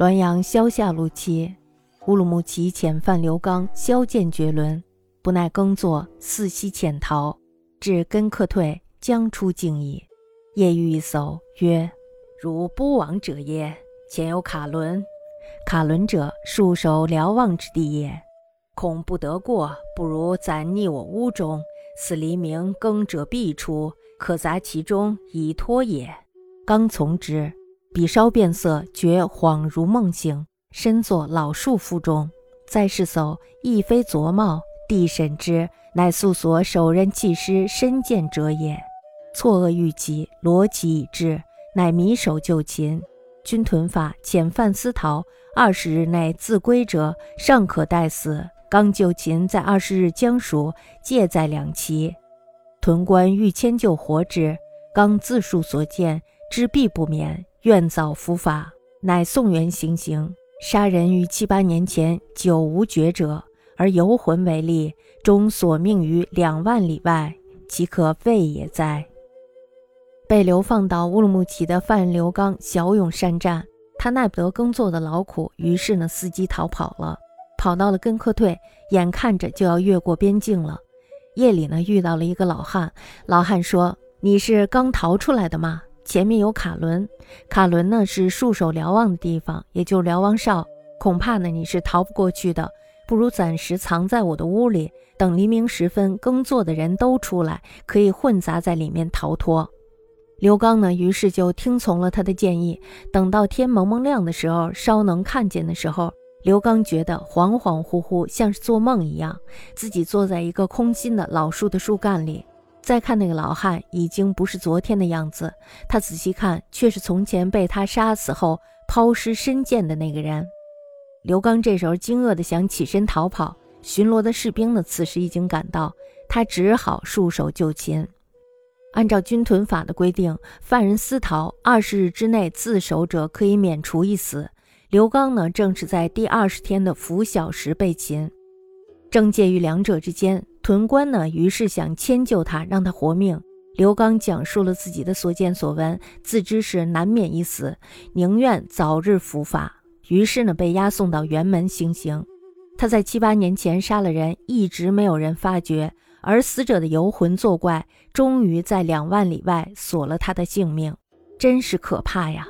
滦阳萧下路期，乌鲁木齐遣犯刘刚削剑绝伦，不耐耕作，四西潜逃，至根克退，将出境矣。夜遇一艘，曰：“如不往者耶？前有卡伦。卡伦者，戍守瞭望之地也。恐不得过，不如暂匿我屋中。似黎明，耕者必出，可杂其中，以托也。”刚从之，彼稍变色，觉恍如梦醒，身坐老树腹中。再试叟，亦非昨貌。帝审之，乃素所手人弃尸身见者也。错愕欲起，罗其已至，乃迷手就擒。军屯法遣犯私逃，二十日内自归者，尚可待死。刚就擒，在二十日将赎，借在两骑。屯官欲迁就活之，刚自述所见。知必不免，愿早伏法，乃宋元行刑。杀人于七八年前久无绝者，而游魂为利，终索命于两万里外，岂可废也哉？被流放到乌鲁木齐的范刘刚骁勇善战，他耐不得耕作的劳苦，于是呢，伺机逃跑了，跑到了根科退，眼看着就要越过边境了。夜里呢，遇到了一个老汉，老汉说：“你是刚逃出来的吗？”前面有卡伦，卡伦呢是戍守瞭望的地方，也就瞭望哨。恐怕呢你是逃不过去的，不如暂时藏在我的屋里，等黎明时分耕作的人都出来，可以混杂在里面逃脱。刘刚呢，于是就听从了他的建议。等到天蒙蒙亮的时候，稍能看见的时候，刘刚觉得恍恍惚惚，像是做梦一样，自己坐在一个空心的老树的树干里。再看那个老汉，已经不是昨天的样子。他仔细看，却是从前被他杀死后抛尸身涧的那个人。刘刚这时候惊愕地想起身逃跑，巡逻的士兵呢，此时已经赶到，他只好束手就擒。按照军屯法的规定，犯人私逃二十日之内自首者可以免除一死。刘刚呢，正是在第二十天的拂晓时被擒，正介于两者之间。屯官呢，于是想迁就他，让他活命。刘刚讲述了自己的所见所闻，自知是难免一死，宁愿早日伏法。于是呢，被押送到辕门行刑。他在七八年前杀了人，一直没有人发觉，而死者的游魂作怪，终于在两万里外索了他的性命，真是可怕呀！